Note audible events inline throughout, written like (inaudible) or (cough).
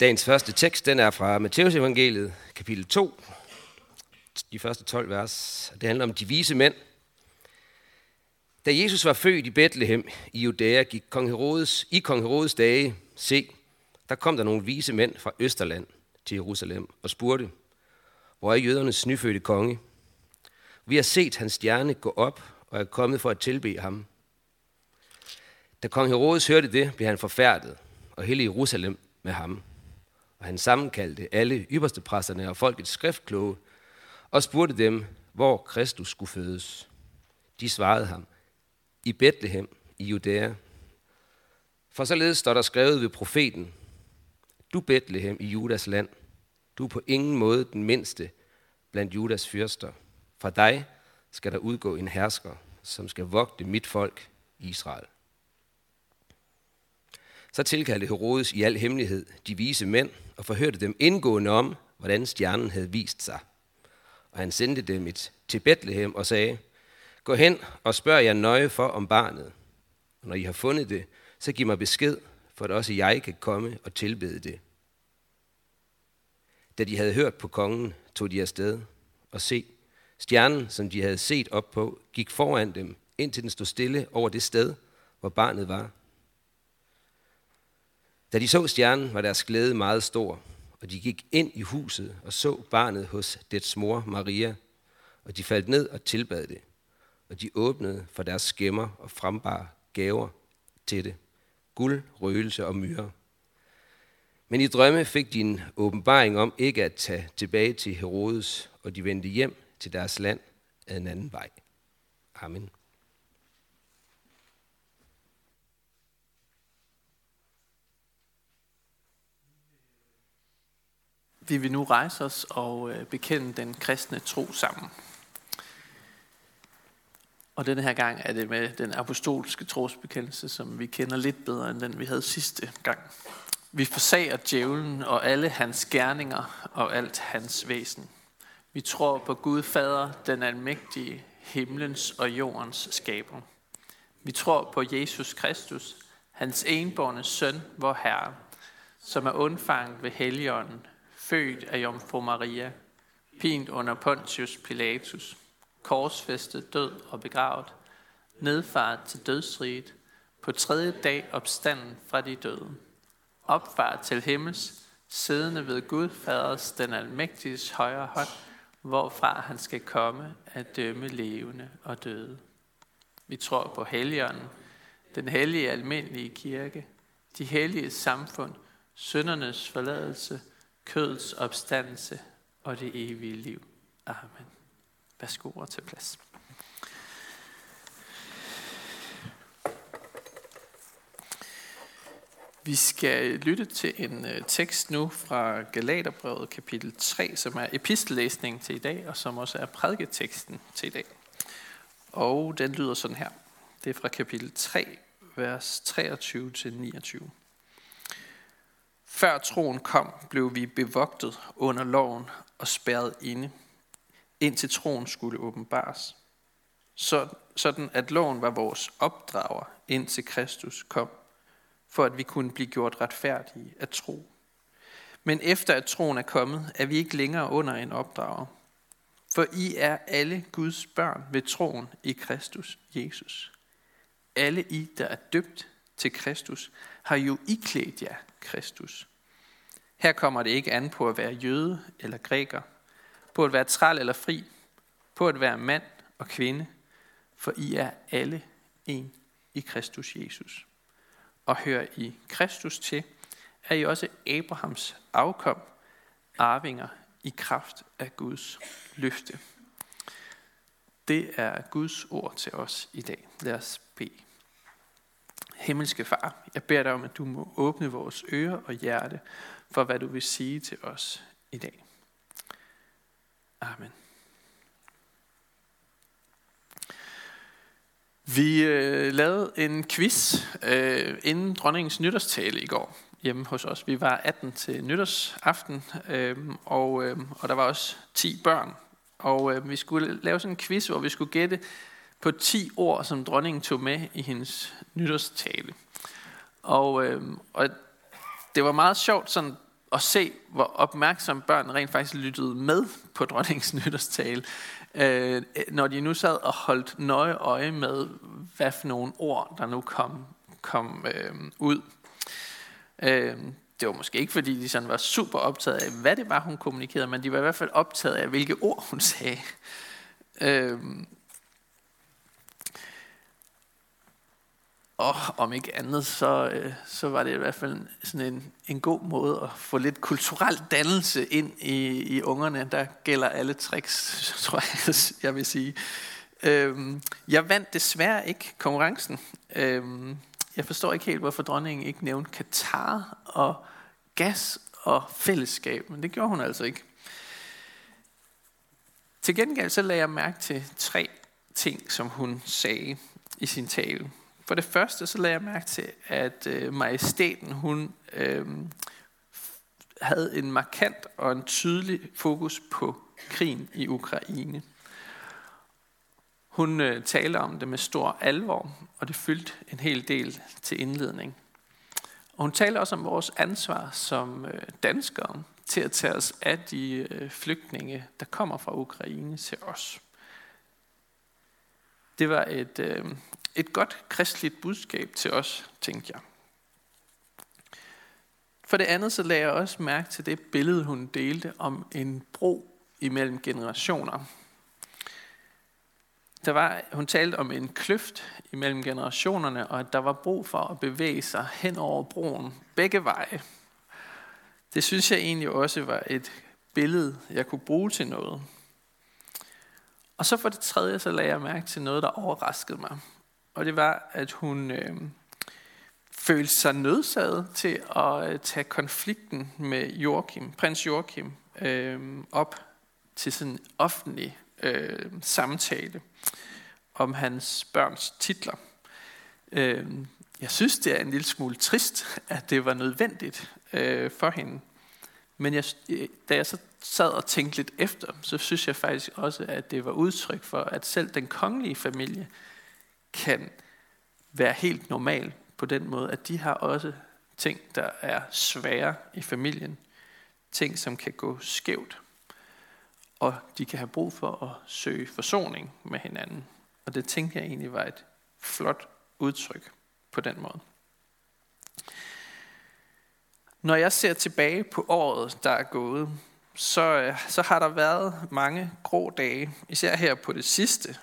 Dagens første tekst, den er fra Matteus evangeliet, kapitel 2, de første 12 vers. Det handler om de vise mænd. Da Jesus var født i Bethlehem i Judæa, gik kong Herodes, i kong Herodes dage, se, der kom der nogle vise mænd fra Østerland til Jerusalem og spurgte, hvor er jødernes nyfødte konge? Vi har set hans stjerne gå op og er kommet for at tilbe ham. Da kong Herodes hørte det, blev han forfærdet, og hele Jerusalem med ham. Og han sammenkaldte alle ypperste præsterne og folkets skriftkloge og spurgte dem, hvor Kristus skulle fødes. De svarede ham, i Bethlehem i Judæa. For således står der skrevet ved profeten, du Bethlehem i Judas land, du er på ingen måde den mindste blandt Judas fyrster. Fra dig skal der udgå en hersker, som skal vogte mit folk, Israel. Så tilkaldte Herodes i al hemmelighed de vise mænd og forhørte dem indgående om, hvordan stjernen havde vist sig. Og han sendte dem et til Bethlehem og sagde, Gå hen og spørg jer nøje for om barnet. Og når I har fundet det, så giv mig besked, for at også jeg kan komme og tilbede det. Da de havde hørt på kongen, tog de afsted og se, stjernen, som de havde set op på, gik foran dem, indtil den stod stille over det sted, hvor barnet var. Da de så stjernen, var deres glæde meget stor, og de gik ind i huset og så barnet hos dets mor Maria, og de faldt ned og tilbad det, og de åbnede for deres skæmmer og frembar gaver til det, guld, røgelse og myre. Men i drømme fik de en åbenbaring om ikke at tage tilbage til Herodes, og de vendte hjem til deres land ad en anden vej. Amen. Vi vil nu rejse os og øh, bekende den kristne tro sammen. Og denne her gang er det med den apostolske trosbekendelse, som vi kender lidt bedre end den, vi havde sidste gang. Vi forsager djævlen og alle hans gerninger og alt hans væsen. Vi tror på Gud Fader, den almægtige, himlens og jordens skaber. Vi tror på Jesus Kristus, hans enborne søn, vor Herre, som er undfanget ved Helligånden, født af Jomfru Maria, pint under Pontius Pilatus, korsfæstet, død og begravet, nedfaret til dødsriget, på tredje dag opstanden fra de døde, opfaret til himmels, siddende ved Gud Faders den almægtiges højre hånd, hvorfra han skal komme at dømme levende og døde. Vi tror på Helligånden, den hellige almindelige kirke, de hellige samfund, syndernes forladelse, kødets opstandelse og det evige liv. Amen. Værsgo og til plads. Vi skal lytte til en øh, tekst nu fra Galaterbrevet kapitel 3, som er epistellæsning til i dag, og som også er prædiketeksten til i dag. Og den lyder sådan her. Det er fra kapitel 3, vers 23-29. Før troen kom, blev vi bevogtet under loven og spærret inde, indtil troen skulle åbenbares. Sådan at loven var vores opdrager, indtil Kristus kom, for at vi kunne blive gjort retfærdige af tro. Men efter at troen er kommet, er vi ikke længere under en opdrager. For I er alle Guds børn ved troen i Kristus Jesus. Alle I, der er døbt til Kristus, har jo iklædt jer Kristus. Her kommer det ikke an på at være jøde eller græker, på at være træl eller fri, på at være mand og kvinde, for I er alle en i Kristus Jesus. Og hører I Kristus til, er I også Abrahams afkom, arvinger i kraft af Guds løfte. Det er Guds ord til os i dag. Lad os bede. Himmelske Far, jeg beder dig om, at du må åbne vores ører og hjerte for, hvad du vil sige til os i dag. Amen. Vi øh, lavede en quiz øh, inden dronningens nytårstale i går hjemme hos os. Vi var 18 til nytårsaften, øh, og, øh, og der var også 10 børn. Og øh, vi skulle lave sådan en quiz, hvor vi skulle gætte på 10 ord, som dronningen tog med i hendes nytårstale. Og, øh, og det var meget sjovt sådan at se, hvor opmærksom børn rent faktisk lyttede med på dronningens (laughs) nytårstale, øh, når de nu sad og holdt nøje øje med, hvad for nogle ord, der nu kom, kom øh, ud. Øh, det var måske ikke, fordi de sådan var super optaget af, hvad det var, hun kommunikerede, men de var i hvert fald optaget af, hvilke ord hun sagde. Øh, Og om ikke andet, så, øh, så var det i hvert fald sådan en, en god måde at få lidt kulturel dannelse ind i, i ungerne. Der gælder alle tricks, (laughs) tror jeg, jeg vil sige. Øhm, jeg vandt desværre ikke konkurrencen. Øhm, jeg forstår ikke helt, hvorfor dronningen ikke nævnte Katar og gas og fællesskab, men det gjorde hun altså ikke. Til gengæld så lagde jeg mærke til tre ting, som hun sagde i sin tale. For det første så lagde jeg mærke til, at øh, majestæten hun øh, havde en markant og en tydelig fokus på krigen i Ukraine. Hun øh, talte om det med stor alvor, og det fyldte en hel del til indledning. Og hun talte også om vores ansvar som øh, danskere til at tage os af de øh, flygtninge, der kommer fra Ukraine til os. Det var et, øh, et godt kristligt budskab til os, tænkte jeg. For det andet så lagde jeg også mærke til det billede, hun delte om en bro imellem generationer. Der var, hun talte om en kløft imellem generationerne, og at der var brug for at bevæge sig hen over broen begge veje. Det synes jeg egentlig også var et billede, jeg kunne bruge til noget. Og så for det tredje, så lagde jeg mærke til noget, der overraskede mig og det var, at hun øh, følte sig nødsaget til at øh, tage konflikten med Joachim, prins Joachim øh, op til sådan en offentlig øh, samtale om hans børns titler. Øh, jeg synes, det er en lille smule trist, at det var nødvendigt øh, for hende. Men jeg, øh, da jeg så sad og tænkte lidt efter, så synes jeg faktisk også, at det var udtryk for, at selv den kongelige familie kan være helt normal på den måde, at de har også ting, der er svære i familien. Ting, som kan gå skævt. Og de kan have brug for at søge forsoning med hinanden. Og det tænker jeg egentlig var et flot udtryk på den måde. Når jeg ser tilbage på året, der er gået, så, øh, så har der været mange grå dage, især her på det sidste,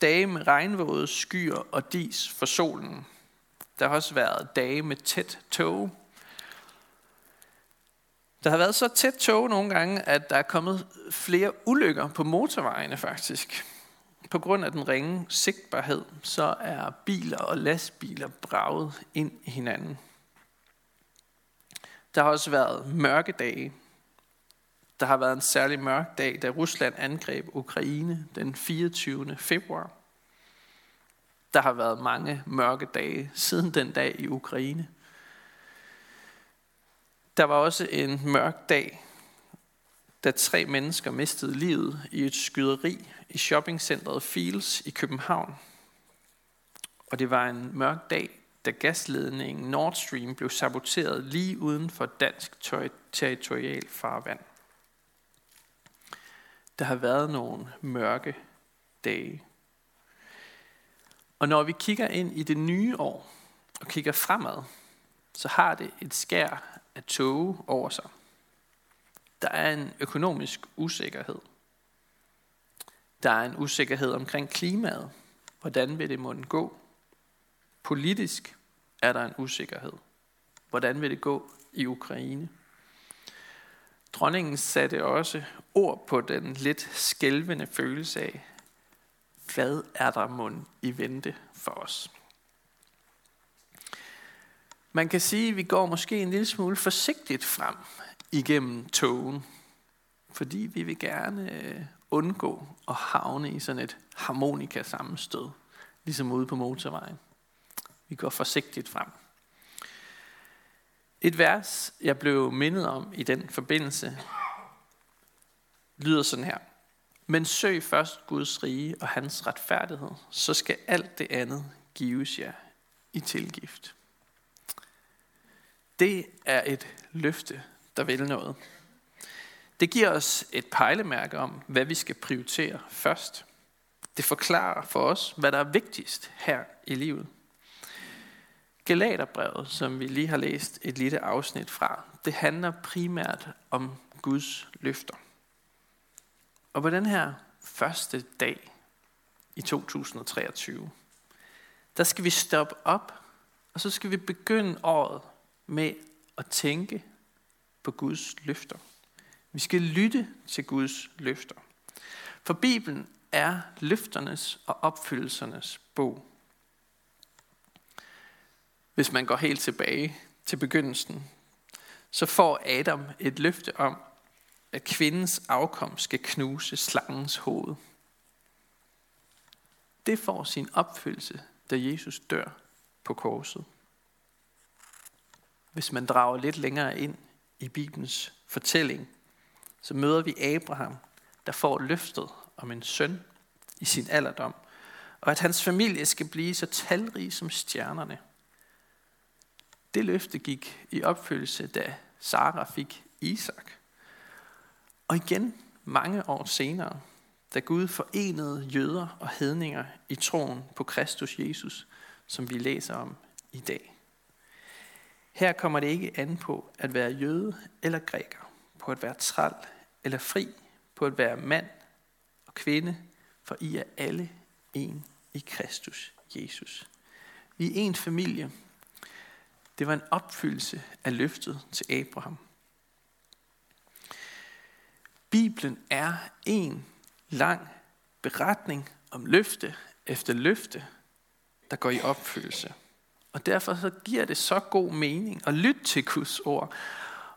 dage med regnvåde skyer og dis for solen. Der har også været dage med tæt tog. Der har været så tæt tog nogle gange, at der er kommet flere ulykker på motorvejene faktisk. På grund af den ringe sigtbarhed, så er biler og lastbiler braget ind i hinanden. Der har også været mørke dage, der har været en særlig mørk dag, da Rusland angreb Ukraine den 24. februar. Der har været mange mørke dage siden den dag i Ukraine. Der var også en mørk dag, da tre mennesker mistede livet i et skyderi i shoppingcentret Fields i København. Og det var en mørk dag, da gasledningen Nord Stream blev saboteret lige uden for dansk territorial farvand. Der har været nogle mørke dage. Og når vi kigger ind i det nye år og kigger fremad, så har det et skær af tåge over sig. Der er en økonomisk usikkerhed. Der er en usikkerhed omkring klimaet. Hvordan vil det måtte gå? Politisk er der en usikkerhed. Hvordan vil det gå i Ukraine? Dronningen satte også ord på den lidt skælvende følelse af, hvad er der mund i vente for os? Man kan sige, at vi går måske en lille smule forsigtigt frem igennem togen, fordi vi vil gerne øh, undgå at havne i sådan et harmonika sammenstød, ligesom ude på motorvejen. Vi går forsigtigt frem. Et vers, jeg blev mindet om i den forbindelse, lyder sådan her. Men søg først Guds rige og hans retfærdighed, så skal alt det andet gives jer i tilgift. Det er et løfte, der vil noget. Det giver os et pejlemærke om, hvad vi skal prioritere først. Det forklarer for os, hvad der er vigtigst her i livet. Galaterbrevet, som vi lige har læst et lille afsnit fra, det handler primært om Guds løfter. Og på den her første dag i 2023, der skal vi stoppe op, og så skal vi begynde året med at tænke på Guds løfter. Vi skal lytte til Guds løfter. For Bibelen er løfternes og opfyldelsernes bog. Hvis man går helt tilbage til begyndelsen, så får Adam et løfte om, at kvindens afkom skal knuse slangens hoved. Det får sin opfyldelse, da Jesus dør på korset. Hvis man drager lidt længere ind i Bibelens fortælling, så møder vi Abraham, der får løftet om en søn i sin alderdom, og at hans familie skal blive så talrig som stjernerne. Det løfte gik i opfyldelse, da Sara fik Isak. Og igen mange år senere, da Gud forenede jøder og hedninger i troen på Kristus Jesus, som vi læser om i dag. Her kommer det ikke an på at være jøde eller græker, på at være træl eller fri, på at være mand og kvinde, for I er alle en i Kristus Jesus. Vi er en familie. Det var en opfyldelse af løftet til Abraham. Bibelen er en lang beretning om løfte efter løfte, der går i opfyldelse. Og derfor så giver det så god mening at lytte til Guds ord,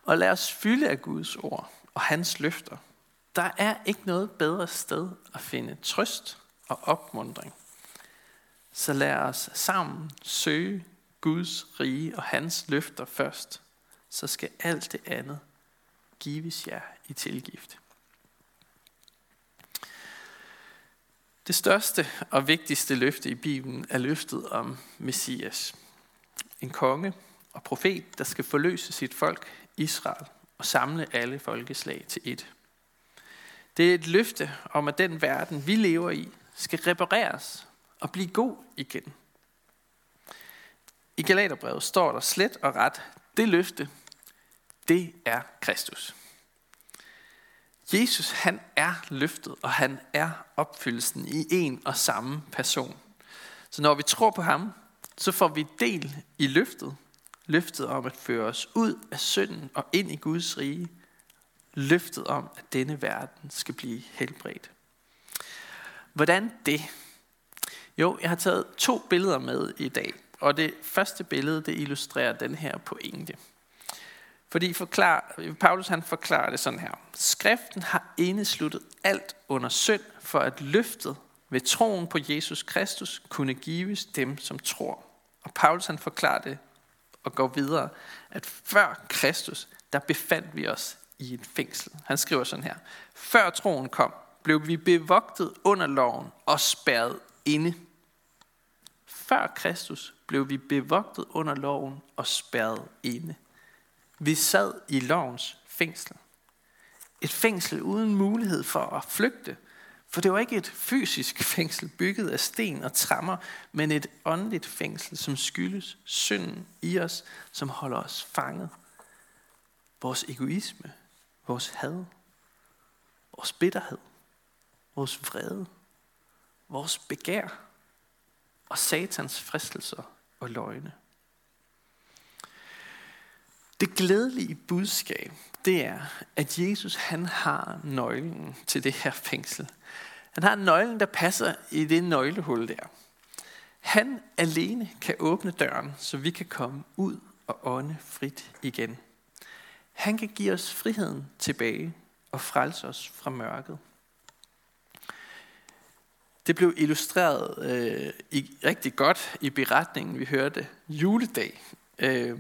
og lad os fylde af Guds ord og hans løfter. Der er ikke noget bedre sted at finde trøst og opmundring. Så lad os sammen søge Guds rige og hans løfter først, så skal alt det andet gives jer i tilgift. Det største og vigtigste løfte i Bibelen er løftet om Messias. En konge og profet, der skal forløse sit folk, Israel, og samle alle folkeslag til ét. Det er et løfte om, at den verden, vi lever i, skal repareres og blive god igen. I Galaterbrevet står der slet og ret, det løfte, det er Kristus. Jesus, han er løftet, og han er opfyldelsen i en og samme person. Så når vi tror på ham, så får vi del i løftet. Løftet om at føre os ud af synden og ind i Guds rige. Løftet om, at denne verden skal blive helbredt. Hvordan det? Jo, jeg har taget to billeder med i dag. Og det første billede, det illustrerer den her pointe. Fordi forklar, Paulus han forklarer det sådan her. Skriften har indesluttet alt under synd, for at løftet ved troen på Jesus Kristus kunne gives dem, som tror. Og Paulus han forklarer det og går videre, at før Kristus, der befandt vi os i et fængsel. Han skriver sådan her. Før troen kom, blev vi bevogtet under loven og spærret inde. Før Kristus blev vi bevogtet under loven og spærret inde. Vi sad i lovens fængsel. Et fængsel uden mulighed for at flygte. For det var ikke et fysisk (laughs) fængsel bygget af sten og trammer, men et åndeligt fængsel, som skyldes synden i os, som holder os fanget. Vores egoisme, vores had, vores bitterhed, vores vrede, vores begær og satans fristelser og løgne. Det glædelige budskab, det er, at Jesus han har nøglen til det her fængsel. Han har nøglen, der passer i det nøglehul der. Han alene kan åbne døren, så vi kan komme ud og ånde frit igen. Han kan give os friheden tilbage og frelse os fra mørket. Det blev illustreret øh, i, rigtig godt i beretningen, vi hørte juledag. Øh,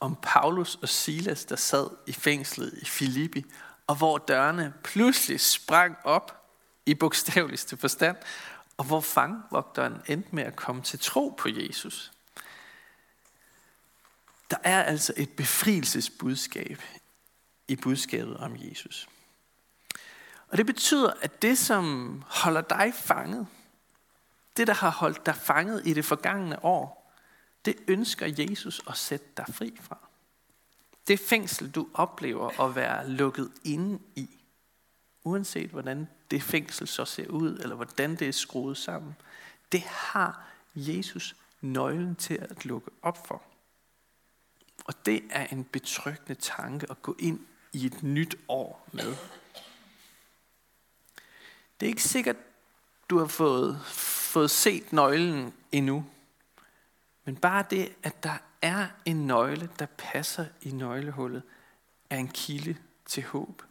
om Paulus og Silas, der sad i fængslet i Filippi, og hvor dørene pludselig sprang op i bogstaveligste forstand, og hvor fangvogteren endte med at komme til tro på Jesus. Der er altså et befrielsesbudskab i budskabet om Jesus. Og det betyder, at det, som holder dig fanget, det, der har holdt dig fanget i det forgangne år, det ønsker Jesus at sætte dig fri fra. Det fængsel, du oplever at være lukket inde i, uanset hvordan det fængsel så ser ud, eller hvordan det er skruet sammen, det har Jesus nøglen til at lukke op for. Og det er en betryggende tanke at gå ind i et nyt år med. Det er ikke sikkert, du har fået, fået set nøglen endnu. Men bare det, at der er en nøgle, der passer i nøglehullet, er en kilde til håb.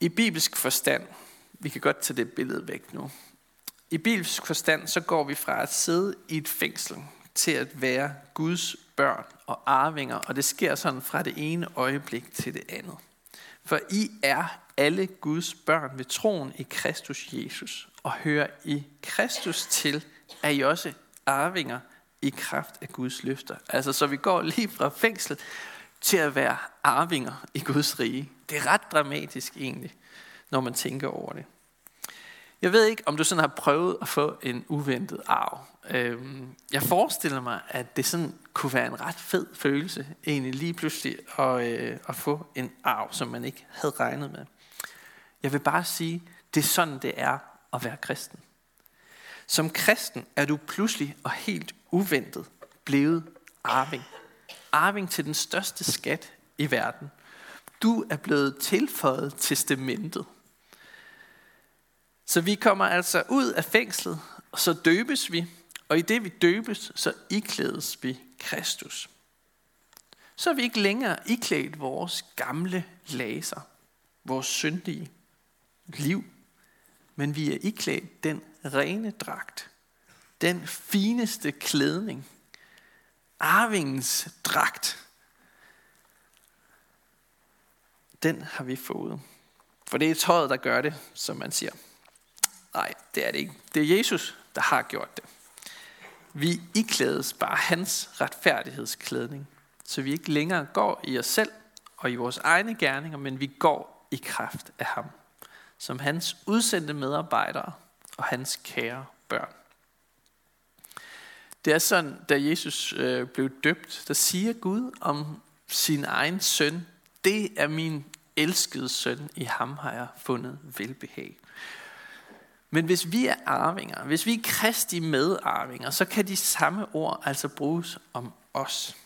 I bibelsk forstand, vi kan godt tage det billede væk nu. I bibelsk forstand, så går vi fra at sidde i et fængsel til at være Guds børn og arvinger, og det sker sådan fra det ene øjeblik til det andet. For I er alle Guds børn ved troen i Kristus Jesus, og hører i Kristus til, er I også arvinger i kraft af Guds løfter. Altså, så vi går lige fra fængsel til at være arvinger i Guds rige. Det er ret dramatisk egentlig, når man tænker over det. Jeg ved ikke, om du sådan har prøvet at få en uventet arv. Øh, jeg forestiller mig, at det sådan kunne være en ret fed følelse, egentlig lige pludselig at, øh, at få en arv, som man ikke havde regnet med. Jeg vil bare sige, det er sådan, det er at være kristen. Som kristen er du pludselig og helt uventet blevet arving. Arving til den største skat i verden. Du er blevet tilføjet testamentet. Så vi kommer altså ud af fængslet, og så døbes vi, og i det vi døbes, så iklædes vi Kristus. Så er vi ikke længere iklædt vores gamle laser, vores syndige liv, men vi er iklædt den rene dragt, den fineste klædning, arvingens dragt. Den har vi fået. For det er tøjet, der gør det, som man siger. Nej, det er det ikke. Det er Jesus, der har gjort det. Vi iklædes bare hans retfærdighedsklædning, så vi ikke længere går i os selv og i vores egne gerninger, men vi går i kraft af ham, som hans udsendte medarbejdere og hans kære børn. Det er sådan, da Jesus øh, blev døbt, der siger Gud om sin egen søn, det er min elskede søn, i ham har jeg fundet velbehag. Men hvis vi er arvinger, hvis vi er kristi medarvinger, så kan de samme ord altså bruges om os.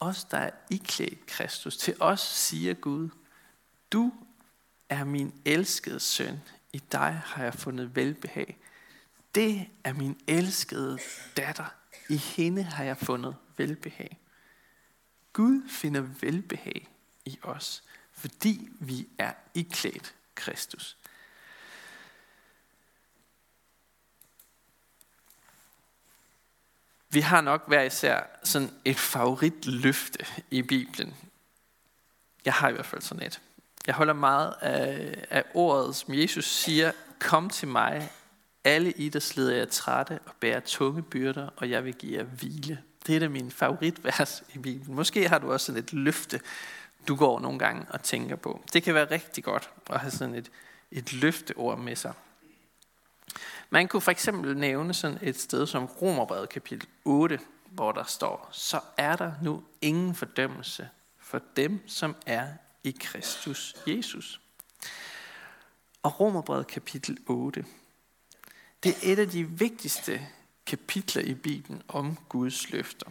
Os, der er iklædt Kristus. Til os siger Gud, du er min elskede søn. I dig har jeg fundet velbehag. Det er min elskede datter. I hende har jeg fundet velbehag. Gud finder velbehag i os, fordi vi er iklædt Kristus. Vi har nok hver især sådan et favoritløfte i Bibelen. Jeg har i hvert fald sådan et. Jeg holder meget af, af ordet, som Jesus siger, kom til mig, alle I, der slider jer trætte og bærer tunge byrder, og jeg vil give jer hvile. Det er da min favoritvers i Bibelen. Måske har du også sådan et løfte, du går nogle gange og tænker på. Det kan være rigtig godt at have sådan et, et løfteord med sig. Man kunne for eksempel nævne sådan et sted som Romerbrevet kapitel 8, hvor der står, så er der nu ingen fordømmelse for dem, som er i Kristus Jesus. Og Romerbrevet kapitel 8, det er et af de vigtigste kapitler i Bibelen om Guds løfter.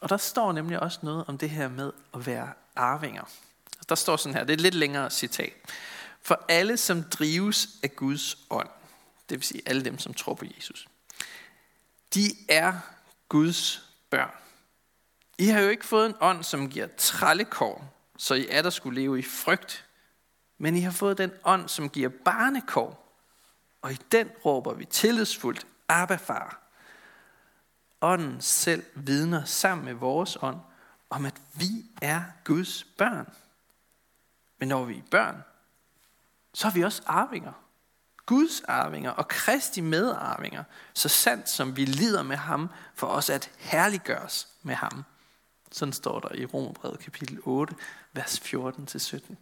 Og der står nemlig også noget om det her med at være arvinger. Der står sådan her, det er et lidt længere citat. For alle, som drives af Guds ånd, det vil sige alle dem, som tror på Jesus, de er Guds børn. I har jo ikke fået en ånd, som giver trallekår, så I er der skulle leve i frygt. Men I har fået den ånd, som giver barnekår, og i den råber vi tillidsfuldt, Abba far. Ånden selv vidner sammen med vores ånd, om at vi er Guds børn. Men når vi er børn, så er vi også arvinger. Guds arvinger og Kristi medarvinger, så sandt som vi lider med ham, for os at herliggøres med ham. Sådan står der i Romerbrevet kapitel 8, vers 14-17.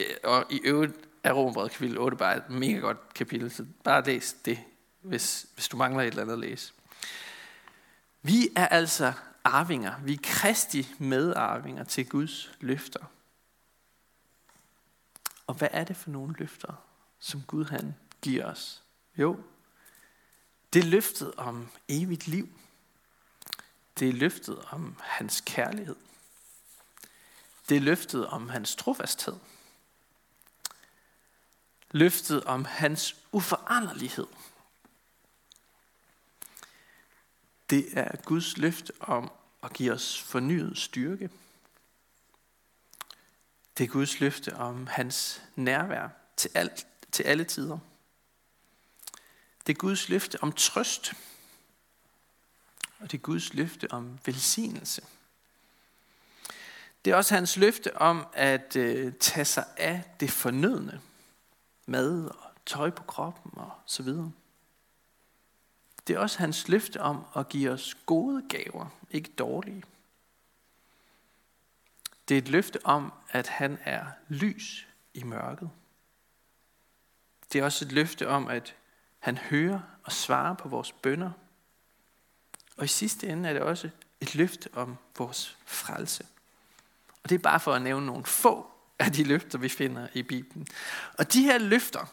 Øh, og i øvrigt er Romerbrevet kapitel 8 bare et mega godt kapitel, så bare læs det, hvis, hvis du mangler et eller andet at læse. Vi er altså arvinger. Vi er kristi medarvinger til Guds løfter. Og hvad er det for nogle løfter, som Gud han giver os? Jo, det er løftet om evigt liv. Det er løftet om hans kærlighed. Det er løftet om hans trofasthed. Løftet om hans uforanderlighed. Det er Guds løfte om at give os fornyet styrke. Det er Guds løfte om hans nærvær til, alt, til alle tider. Det er Guds løfte om trøst. Og det er Guds løfte om velsignelse. Det er også hans løfte om at øh, tage sig af det fornødne. Mad og tøj på kroppen og så videre. Det er også hans løfte om at give os gode gaver, ikke dårlige. Det er et løfte om, at han er lys i mørket. Det er også et løfte om, at han hører og svarer på vores bønder. Og i sidste ende er det også et løfte om vores frelse. Og det er bare for at nævne nogle få af de løfter, vi finder i Bibelen. Og de her løfter,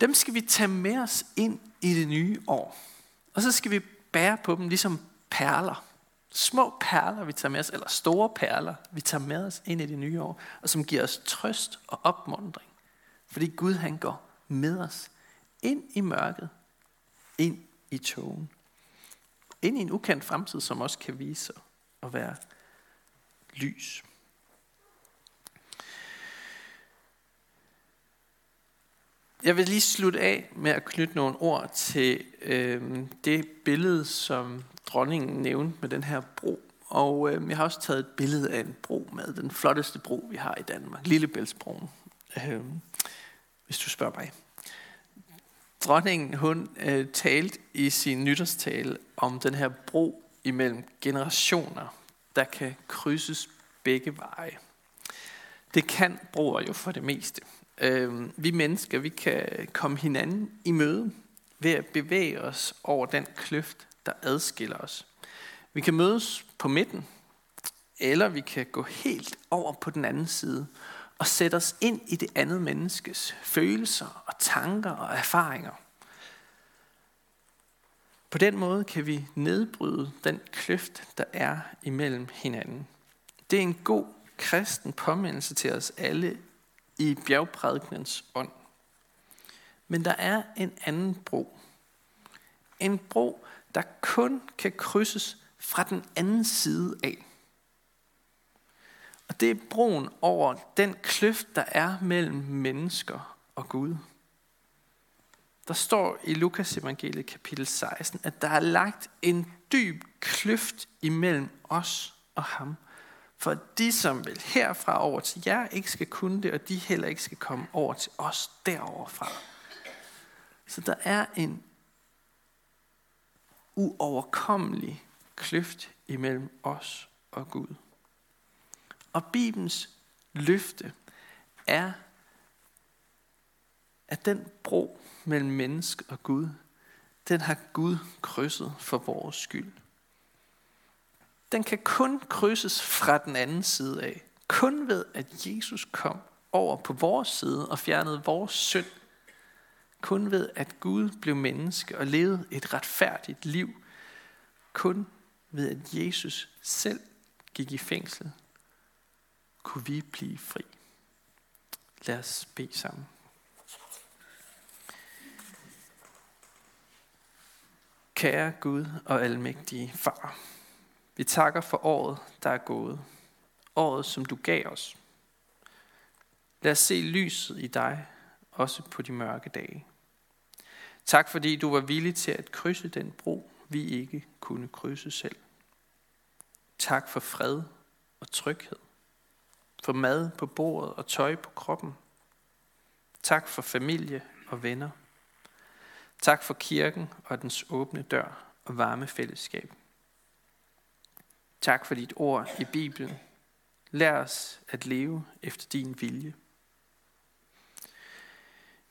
dem skal vi tage med os ind i det nye år. Og så skal vi bære på dem ligesom perler. Små perler, vi tager med os, eller store perler, vi tager med os ind i det nye år, og som giver os trøst og opmundring. Fordi Gud han går med os ind i mørket, ind i togen. Ind i en ukendt fremtid, som også kan vise sig at være lys. Jeg vil lige slutte af med at knytte nogle ord til øh, det billede, som dronningen nævnte med den her bro. Og øh, jeg har også taget et billede af en bro med, den flotteste bro, vi har i Danmark, Lillebæltsbroen, øh, hvis du spørger mig. Dronningen, hun øh, talte i sin nytårstale om den her bro imellem generationer, der kan krydses begge veje. Det kan broer jo for det meste. Øh, vi mennesker, vi kan komme hinanden i møde ved at bevæge os over den kløft, der adskiller os. Vi kan mødes på midten, eller vi kan gå helt over på den anden side og sætte os ind i det andet menneskes følelser og tanker og erfaringer. På den måde kan vi nedbryde den kløft, der er imellem hinanden. Det er en god kristen påmindelse til os alle i bjergprædikens ånd. Men der er en anden bro. En bro, der kun kan krydses fra den anden side af. Og det er broen over den kløft, der er mellem mennesker og Gud. Der står i Lukas evangeliet kapitel 16, at der er lagt en dyb kløft imellem os og ham. For de, som vil herfra over til jer, ikke skal kunne det, og de heller ikke skal komme over til os deroverfra. Så der er en uoverkommelig kløft imellem os og Gud. Og Bibelens løfte er, at den bro mellem menneske og Gud, den har Gud krydset for vores skyld den kan kun krydses fra den anden side af. Kun ved, at Jesus kom over på vores side og fjernede vores synd. Kun ved, at Gud blev menneske og levede et retfærdigt liv. Kun ved, at Jesus selv gik i fængsel, kunne vi blive fri. Lad os bede sammen. Kære Gud og almægtige Far, vi takker for året, der er gået. Året, som du gav os. Lad os se lyset i dig, også på de mørke dage. Tak fordi du var villig til at krydse den bro, vi ikke kunne krydse selv. Tak for fred og tryghed. For mad på bordet og tøj på kroppen. Tak for familie, og venner. Tak for kirken og dens åbne dør og varme fællesskab. Tak for dit ord i Bibelen. Lær os at leve efter din vilje.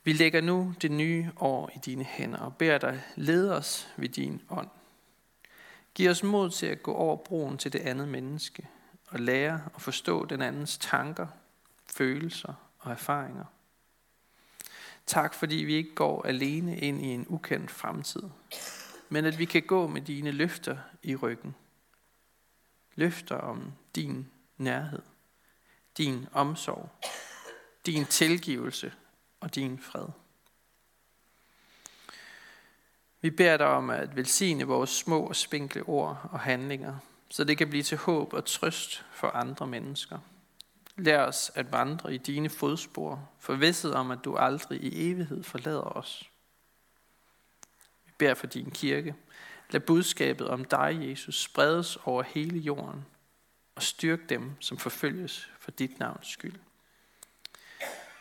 Vi lægger nu det nye år i dine hænder og beder dig lede os ved din ånd. Giv os mod til at gå over broen til det andet menneske og lære at forstå den andens tanker, følelser og erfaringer. Tak fordi vi ikke går alene ind i en ukendt fremtid, men at vi kan gå med dine løfter i ryggen. Løfter om din nærhed, din omsorg, din tilgivelse og din fred. Vi beder dig om at velsigne vores små og spinkle ord og handlinger, så det kan blive til håb og trøst for andre mennesker. Lær os at vandre i dine fodspor, forvisset om, at du aldrig i evighed forlader os. Vi beder for din kirke. Lad budskabet om dig, Jesus, spredes over hele jorden og styrk dem, som forfølges for dit navns skyld.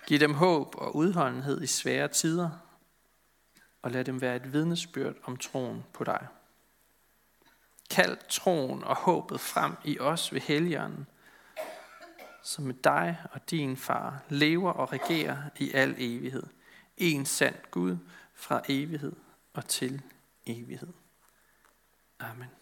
Giv dem håb og udholdenhed i svære tider, og lad dem være et vidnesbyrd om troen på dig. Kald troen og håbet frem i os ved Helligånden, som med dig og din far lever og regerer i al evighed. En sand Gud fra evighed og til evighed. Amen.